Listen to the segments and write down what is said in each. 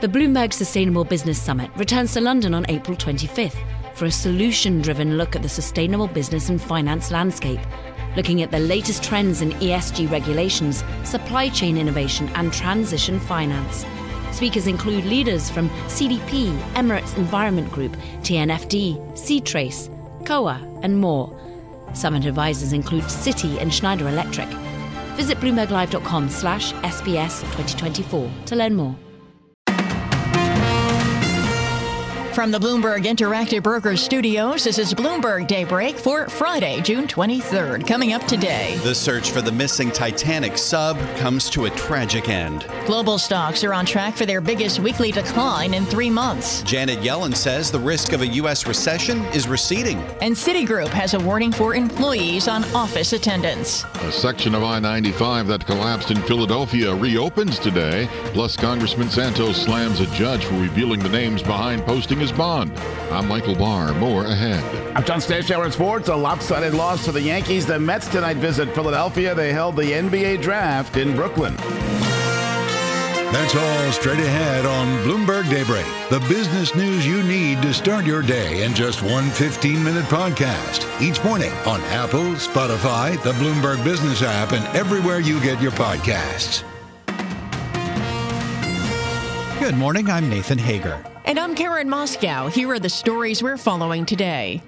The Bloomberg Sustainable Business Summit returns to London on April 25th for a solution driven look at the sustainable business and finance landscape, looking at the latest trends in ESG regulations, supply chain innovation, and transition finance. Speakers include leaders from CDP, Emirates Environment Group, TNFD, C-Trace, COA, and more. Summit advisors include Citi and Schneider Electric. Visit bloomberglive.com slash SBS 2024 to learn more. From the Bloomberg Interactive Brokers Studios, this is Bloomberg Daybreak for Friday, June 23rd. Coming up today. The search for the missing Titanic sub comes to a tragic end. Global stocks are on track for their biggest weekly decline in three months. Janet Yellen says the risk of a U.S. recession is receding. And Citigroup has a warning for employees on office attendance. A section of I 95 that collapsed in Philadelphia reopens today. Plus, Congressman Santos slams a judge for revealing the names behind posting his bond. I'm Michael Barr. More ahead. I'm John Stashower in sports. A lopsided loss to the Yankees. The Mets tonight visit Philadelphia. They held the NBA draft in Brooklyn. That's all straight ahead on Bloomberg Daybreak. The business news you need to start your day in just one 15 minute podcast. Each morning on Apple, Spotify, the Bloomberg Business app, and everywhere you get your podcasts. Good morning. I'm Nathan Hager. And I'm Karen Moskow. Here are the stories we're following today.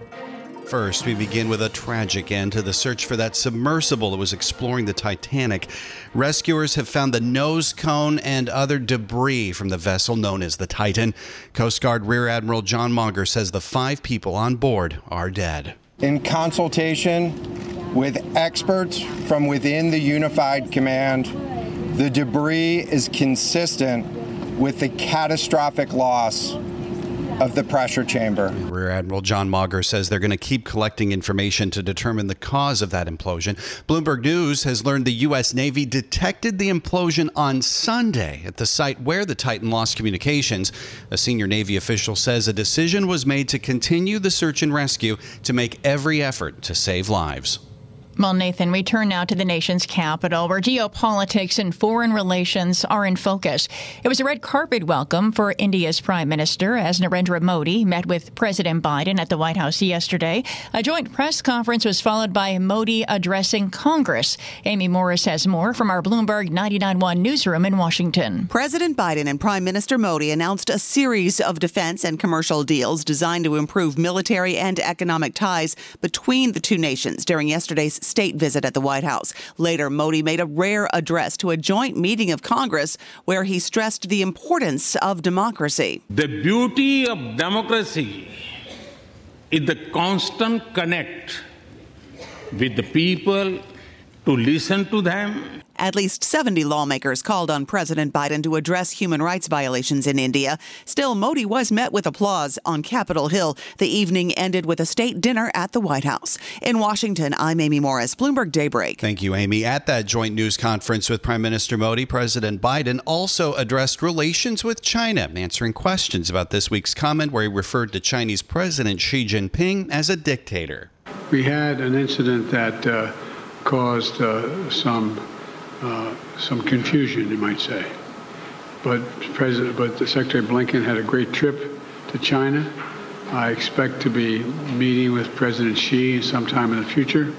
First, we begin with a tragic end to the search for that submersible that was exploring the Titanic. Rescuers have found the nose cone and other debris from the vessel known as the Titan. Coast Guard Rear Admiral John Mauger says the five people on board are dead. In consultation with experts from within the Unified Command, the debris is consistent with the catastrophic loss of the pressure chamber. Rear Admiral John Mauger says they're going to keep collecting information to determine the cause of that implosion. Bloomberg News has learned the U.S. Navy detected the implosion on Sunday at the site where the Titan lost communications. A senior Navy official says a decision was made to continue the search and rescue to make every effort to save lives. Well, Nathan, we turn now to the nation's capital, where geopolitics and foreign relations are in focus. It was a red carpet welcome for India's Prime Minister as Narendra Modi met with President Biden at the White House yesterday. A joint press conference was followed by Modi addressing Congress. Amy Morris has more from our Bloomberg 99.1 newsroom in Washington. President Biden and Prime Minister Modi announced a series of defense and commercial deals designed to improve military and economic ties between the two nations during yesterday's state visit at the White House. Later, Modi made a rare address to a joint meeting of Congress where he stressed the importance of democracy. The beauty of democracy is the constant connect with the people to listen to them at least 70 lawmakers called on President Biden to address human rights violations in India. Still, Modi was met with applause on Capitol Hill. The evening ended with a state dinner at the White House. In Washington, I'm Amy Morris, Bloomberg Daybreak. Thank you, Amy. At that joint news conference with Prime Minister Modi, President Biden also addressed relations with China, answering questions about this week's comment where he referred to Chinese President Xi Jinping as a dictator. We had an incident that uh, caused uh, some uh, some confusion, you might say. But President, but Secretary Blinken had a great trip to China. I expect to be meeting with President Xi sometime in the future,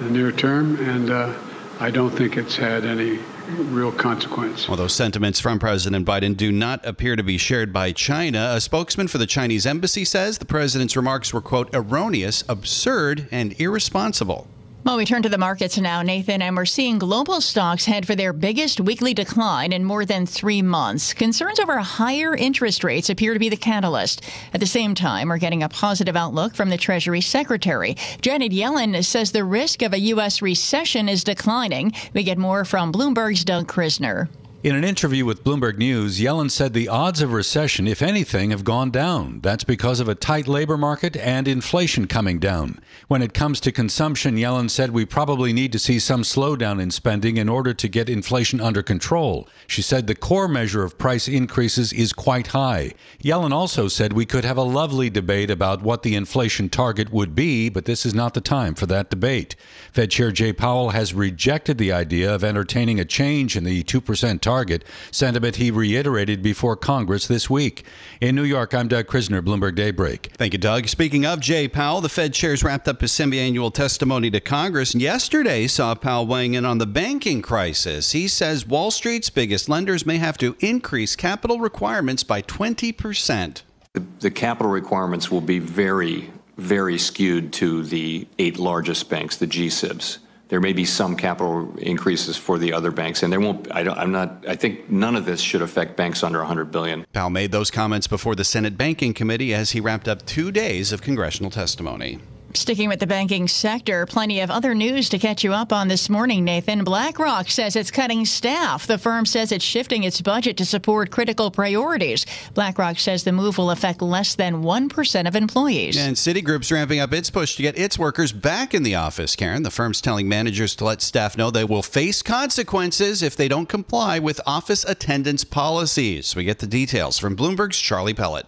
in the near term, and uh, I don't think it's had any real consequence. Although sentiments from President Biden do not appear to be shared by China, a spokesman for the Chinese embassy says the president's remarks were, quote, erroneous, absurd, and irresponsible. Well, we turn to the markets now, Nathan, and we're seeing global stocks head for their biggest weekly decline in more than three months. Concerns over higher interest rates appear to be the catalyst. At the same time, we're getting a positive outlook from the Treasury Secretary. Janet Yellen says the risk of a U.S. recession is declining. We get more from Bloomberg's Doug Krisner. In an interview with Bloomberg News, Yellen said the odds of recession, if anything, have gone down. That's because of a tight labor market and inflation coming down. When it comes to consumption, Yellen said we probably need to see some slowdown in spending in order to get inflation under control. She said the core measure of price increases is quite high. Yellen also said we could have a lovely debate about what the inflation target would be, but this is not the time for that debate. Fed Chair Jay Powell has rejected the idea of entertaining a change in the 2% target, sentiment he reiterated before Congress this week. In New York, I'm Doug Krisner, Bloomberg Daybreak. Thank you, Doug. Speaking of Jay Powell, the Fed chairs wrapped up his semi-annual testimony to Congress and yesterday saw Powell weighing in on the banking crisis. He says Wall Street's biggest lenders may have to increase capital requirements by 20%. The, the capital requirements will be very, very skewed to the eight largest banks, the GSIBs. There may be some capital increases for the other banks, and there won't. I am not. I think none of this should affect banks under 100 billion. Powell made those comments before the Senate Banking Committee as he wrapped up two days of congressional testimony. Sticking with the banking sector, plenty of other news to catch you up on this morning, Nathan. BlackRock says it's cutting staff. The firm says it's shifting its budget to support critical priorities. BlackRock says the move will affect less than 1% of employees. And Citigroup's ramping up its push to get its workers back in the office, Karen. The firm's telling managers to let staff know they will face consequences if they don't comply with office attendance policies. We get the details from Bloomberg's Charlie Pellett.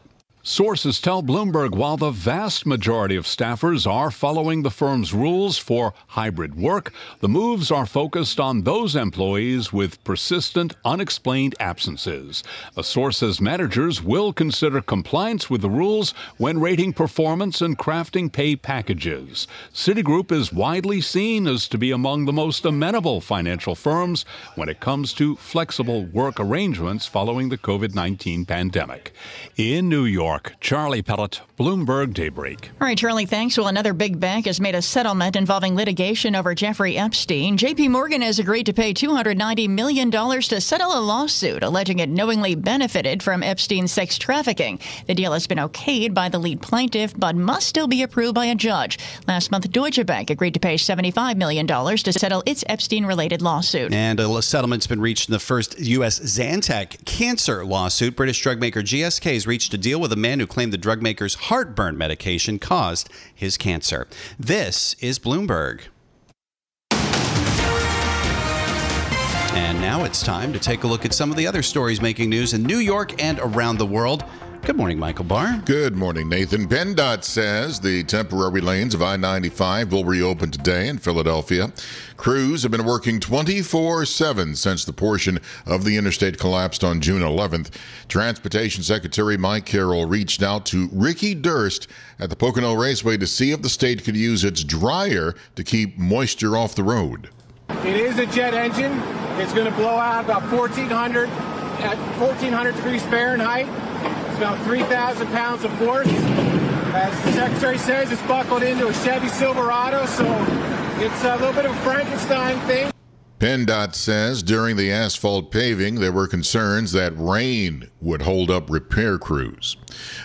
Sources tell Bloomberg while the vast majority of staffers are following the firm's rules for hybrid work, the moves are focused on those employees with persistent, unexplained absences. A source says managers will consider compliance with the rules when rating performance and crafting pay packages. Citigroup is widely seen as to be among the most amenable financial firms when it comes to flexible work arrangements following the COVID 19 pandemic. In New York, York. Charlie Pellett, Bloomberg Daybreak. All right, Charlie, thanks. Well, another big bank has made a settlement involving litigation over Jeffrey Epstein. JP Morgan has agreed to pay $290 million to settle a lawsuit alleging it knowingly benefited from Epstein's sex trafficking. The deal has been okayed by the lead plaintiff, but must still be approved by a judge. Last month, Deutsche Bank agreed to pay $75 million to settle its Epstein related lawsuit. And a settlement's been reached in the first U.S. Zantac cancer lawsuit. British drug maker GSK has reached a deal with a man who claimed the drug maker's heartburn medication caused his cancer. This is Bloomberg. And now it's time to take a look at some of the other stories making news in New York and around the world. Good morning, Michael Barr. Good morning, Nathan. PennDOT says the temporary lanes of I 95 will reopen today in Philadelphia. Crews have been working 24 7 since the portion of the interstate collapsed on June 11th. Transportation Secretary Mike Carroll reached out to Ricky Durst at the Pocono Raceway to see if the state could use its dryer to keep moisture off the road. It is a jet engine. It's going to blow out about 1,400 at 1,400 degrees Fahrenheit about 3,000 pounds of force. As the Secretary says, it's buckled into a Chevy Silverado, so it's a little bit of a Frankenstein thing. PennDOT says during the asphalt paving, there were concerns that rain would hold up repair crews.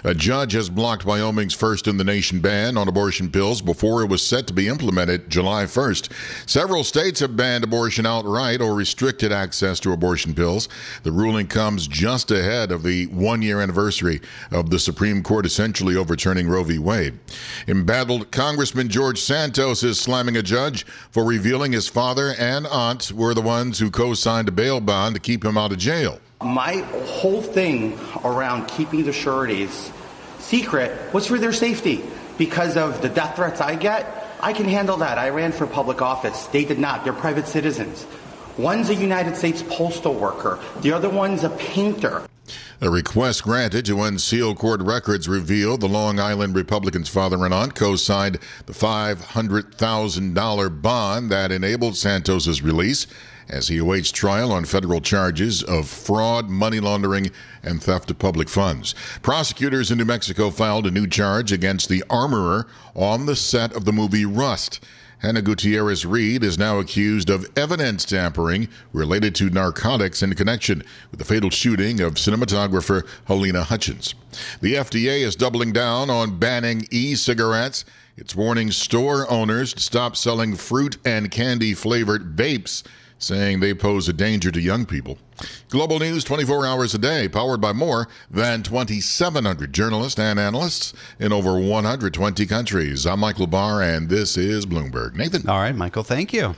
A judge has blocked Wyoming's first in the nation ban on abortion pills before it was set to be implemented July 1st. Several states have banned abortion outright or restricted access to abortion pills. The ruling comes just ahead of the one year anniversary of the Supreme Court essentially overturning Roe v. Wade. Embattled Congressman George Santos is slamming a judge for revealing his father and aunt were the ones who co signed a bail bond to keep him out of jail. My whole thing around keeping the sureties secret was for their safety. Because of the death threats I get, I can handle that. I ran for public office. They did not. They're private citizens. One's a United States postal worker, the other one's a painter. A request granted to unseal court records revealed the Long Island Republican's father and aunt co signed the $500,000 bond that enabled Santos's release as he awaits trial on federal charges of fraud, money laundering, and theft of public funds. Prosecutors in New Mexico filed a new charge against the armorer on the set of the movie Rust. Hannah Gutierrez Reed is now accused of evidence tampering related to narcotics in connection with the fatal shooting of cinematographer Halyna Hutchins. The FDA is doubling down on banning e cigarettes. It's warning store owners to stop selling fruit and candy flavored vapes saying they pose a danger to young people. Global news 24 hours a day, powered by more than 2,700 journalists and analysts in over 120 countries. I'm Michael Barr, and this is Bloomberg. Nathan. All right, Michael, thank you.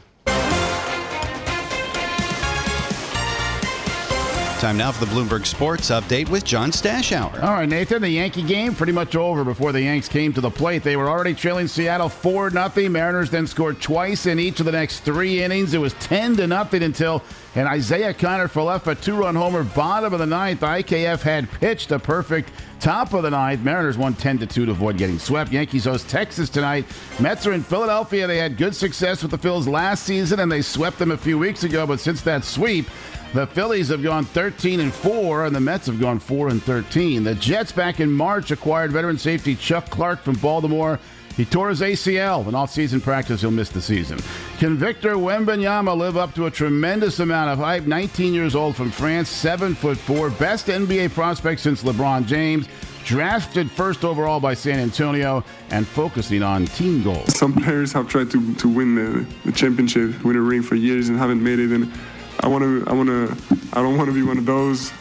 Time now for the Bloomberg Sports Update with John Stashower. All right, Nathan, the Yankee game pretty much over before the Yanks came to the plate. They were already trailing Seattle 4 0. Mariners then scored twice in each of the next three innings. It was 10 to nothing until an Isiah Kiner-Falefa two run homer, bottom of the ninth. IKF had pitched a perfect top of the ninth. Mariners won 10 to 2 to avoid getting swept. Yankees host Texas tonight. Mets are in Philadelphia. They had good success with the Phils last season and they swept them a few weeks ago, but since that sweep, the Phillies have gone 13 and 4, and the Mets have gone 4 and 13. The Jets back in March acquired veteran safety Chuck Clark from Baltimore. He tore his ACL. In off-season practice, he'll miss the season. Can Victor Wembanyama live up to a tremendous amount of hype? 19 years old from France, 7 foot 4, best NBA prospect since LeBron James. Drafted first overall by San Antonio and focusing on team goals. Some players have tried to, to win the, the championship, win a ring for years and haven't made it. And I want to, I want to, I don't want to be one of those,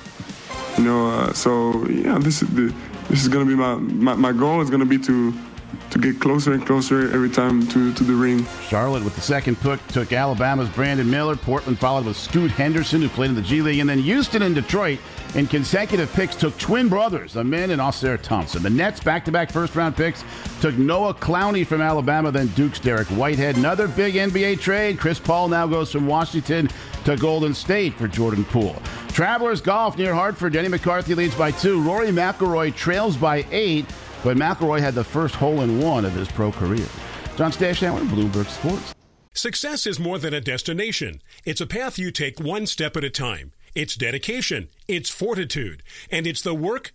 you know. Uh, so yeah, this is the, this is gonna be my, my, my goal is gonna be to to get closer and closer every time to, to the ring. Charlotte with the second pick took Alabama's Brandon Miller. Portland followed with Scoot Henderson, who played in the G League, and then Houston and Detroit in consecutive picks took twin brothers, Amen and Ausar Thompson. The Nets back-to-back first-round picks took Noah Clowney from Alabama, then Duke's Dariq Whitehead. Another big NBA trade. Chris Paul now goes from Washington to Golden State for Jordan Poole. Travelers golf near Hartford. Denny McCarthy leads by two. Rory McIlroy trails by eight, but McIlroy had the first hole-in-one of his pro career. John Stashower, Bloomberg Sports. Success is more than a destination. It's a path you take one step at a time. It's dedication, it's fortitude, and it's the work,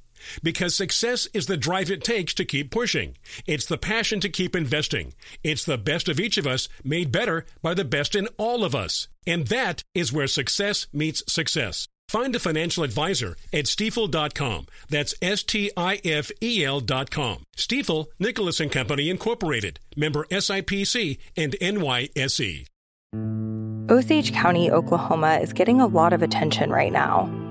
Because success is the drive it takes to keep pushing. It's the passion to keep investing. It's the best of each of us made better by the best in all of us. And that is where success meets success. Find a financial advisor at stifel.com. That's S T I F E L.com. Stifel, Nicolaus and Company Incorporated, member SIPC and NYSE. Osage County, Oklahoma is getting a lot of attention right now.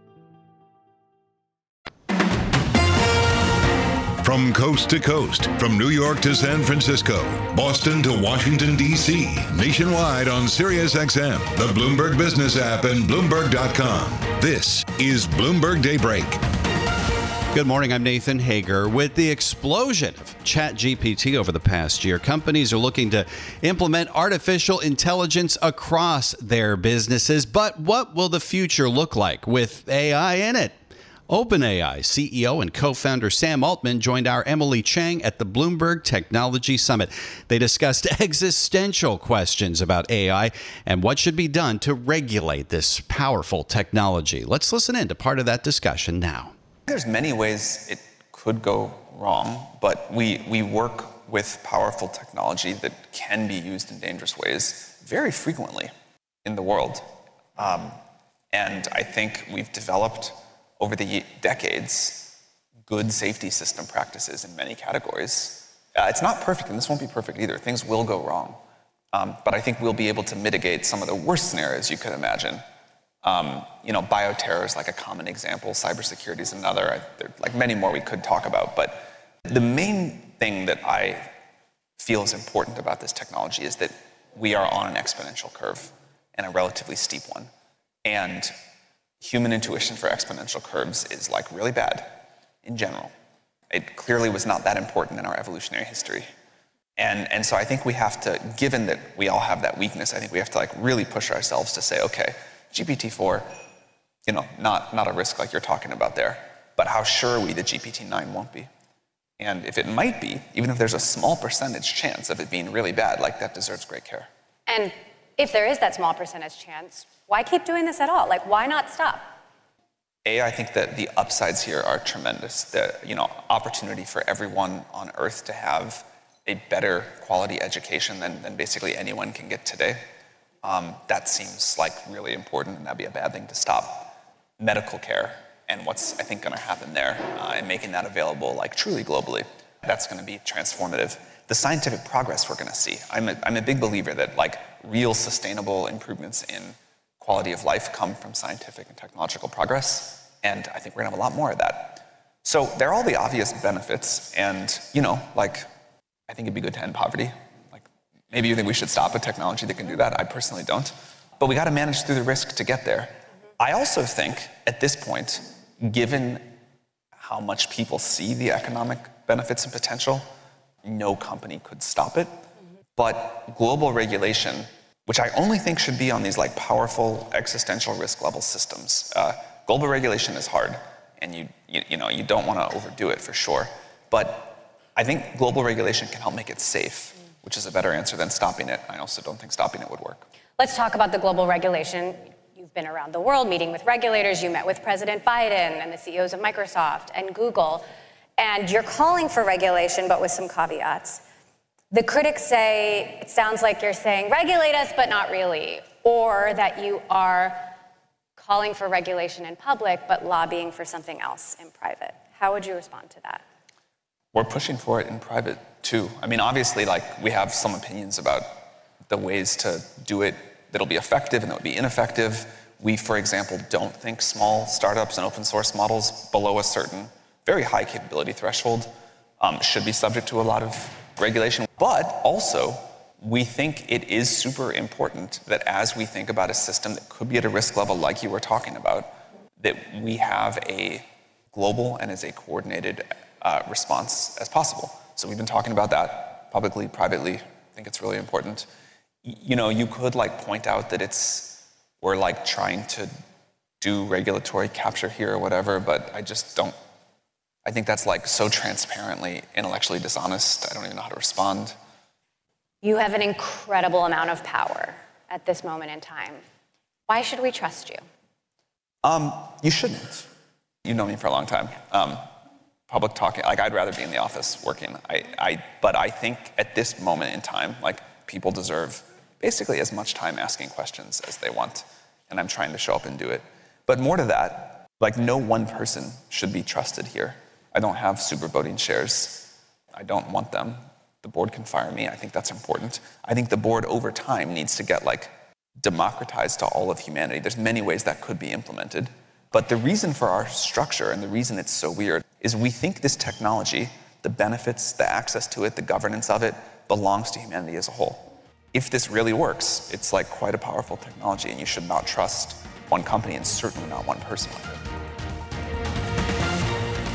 From coast to coast, from New York to San Francisco, Boston to Washington, D.C., nationwide on SiriusXM, the Bloomberg Business app, and Bloomberg.com. This is Bloomberg Daybreak. Good morning. I'm Nathan Hager. With the explosion of ChatGPT over the past year, companies are looking to implement artificial intelligence across their businesses. But what will the future look like with AI in it? OpenAI CEO and co founder Sam Altman joined our Emily Chang at the Bloomberg Technology Summit. They discussed existential questions about AI and what should be done to regulate this powerful technology. Let's listen in to part of that discussion now. There's many ways it could go wrong, but we, we work with powerful technology that can be used in dangerous ways very frequently in the world. Um, and I think we've developed over the decades good safety system practices in many categories. Uh, it's not perfect, and this won't be perfect either. Things will go wrong. Um, but I think we'll be able to mitigate some of the worst scenarios you could imagine. Um, you know, bioterror is like a common example. Cybersecurity is another. There are like many more we could talk about. But the main thing that I feel is important about this technology is that we are on an exponential curve and a relatively steep one. And human intuition for exponential curves is like really bad in general. It clearly was not that important in our evolutionary history. And, and so I think we have to, given that we all have that weakness, I think we have to like really push ourselves to say, okay, GPT-4, you know, not, not a risk like you're talking about there, but how sure are we that GPT-9 won't be? And if it might be, even if there's a small percentage chance of it being really bad, like that deserves great care. And if there is that small percentage chance, why keep doing this at all? Like, why not stop? A, I think that the upsides here are tremendous. The you know opportunity for everyone on Earth to have a better quality education than, than basically anyone can get today. Um, that seems like really important, and that'd be a bad thing to stop. Medical care and what's I think going to happen there, uh, and making that available like truly globally, that's going to be transformative. The scientific progress we're going to see. I'm a, I'm a big believer that like real sustainable improvements in quality of life come from scientific and technological progress, and I think we're to have a lot more of that. So there are all the obvious benefits, and you know, like I think it'd be good to end poverty. Like maybe you think we should stop a technology that can do that. I personally don't, but we got to manage through the risk to get there. I also think at this point, given how much people see the economic benefits and potential, no company could stop it. But global regulation, which I only think should be on these like powerful existential risk level systems. Uh, global regulation is hard, and you, you, you know you don't want to overdo it for sure. But I think global regulation can help make it safe, which is a better answer than stopping it. I also don't think stopping it would work. Let's talk about the global regulation. You've been around the world meeting with regulators. You met with President Biden and the CEOs of Microsoft and Google. And you're calling for regulation, but with some caveats. The critics say it sounds like you're saying regulate us, but not really, or that you are calling for regulation in public, but lobbying for something else in private. How would you respond to that? We're pushing for it in private too. I mean, obviously, like we have some opinions about the ways to do it that'll be effective and that would be ineffective. We, for example, don't think small startups and open source models below a certain very high capability threshold um, should be subject to a lot of regulation. But also, we think it is super important that as we think about a system that could be at a risk level like you were talking about, that we have a global and as a coordinated uh, response as possible. So we've been talking about that publicly, privately. I think it's really important. You know, you could like point out that it's we're like trying to do regulatory capture here or whatever, but I just don't. I think that's like so transparently intellectually dishonest. I don't even know how to respond. You have an incredible amount of power at this moment in time. Why should we trust you? Um, you shouldn't. You know me for a long time. Um, public talking, like I'd rather be in the office working. I, I, but I think at this moment in time, like people deserve basically as much time asking questions as they want. And I'm trying to show up and do it. But more to that, like no one person should be trusted here. I don't have super voting shares. I don't want them. The board can fire me. I think that's important. I think the board over time needs to get like democratized to all of humanity. There's many ways that could be implemented. But the reason for our structure and the reason it's so weird is we think this technology, the benefits, the access to it, the governance of it, belongs to humanity as a whole if this really works, it's like quite a powerful technology, and you should not trust one company and certainly not one person.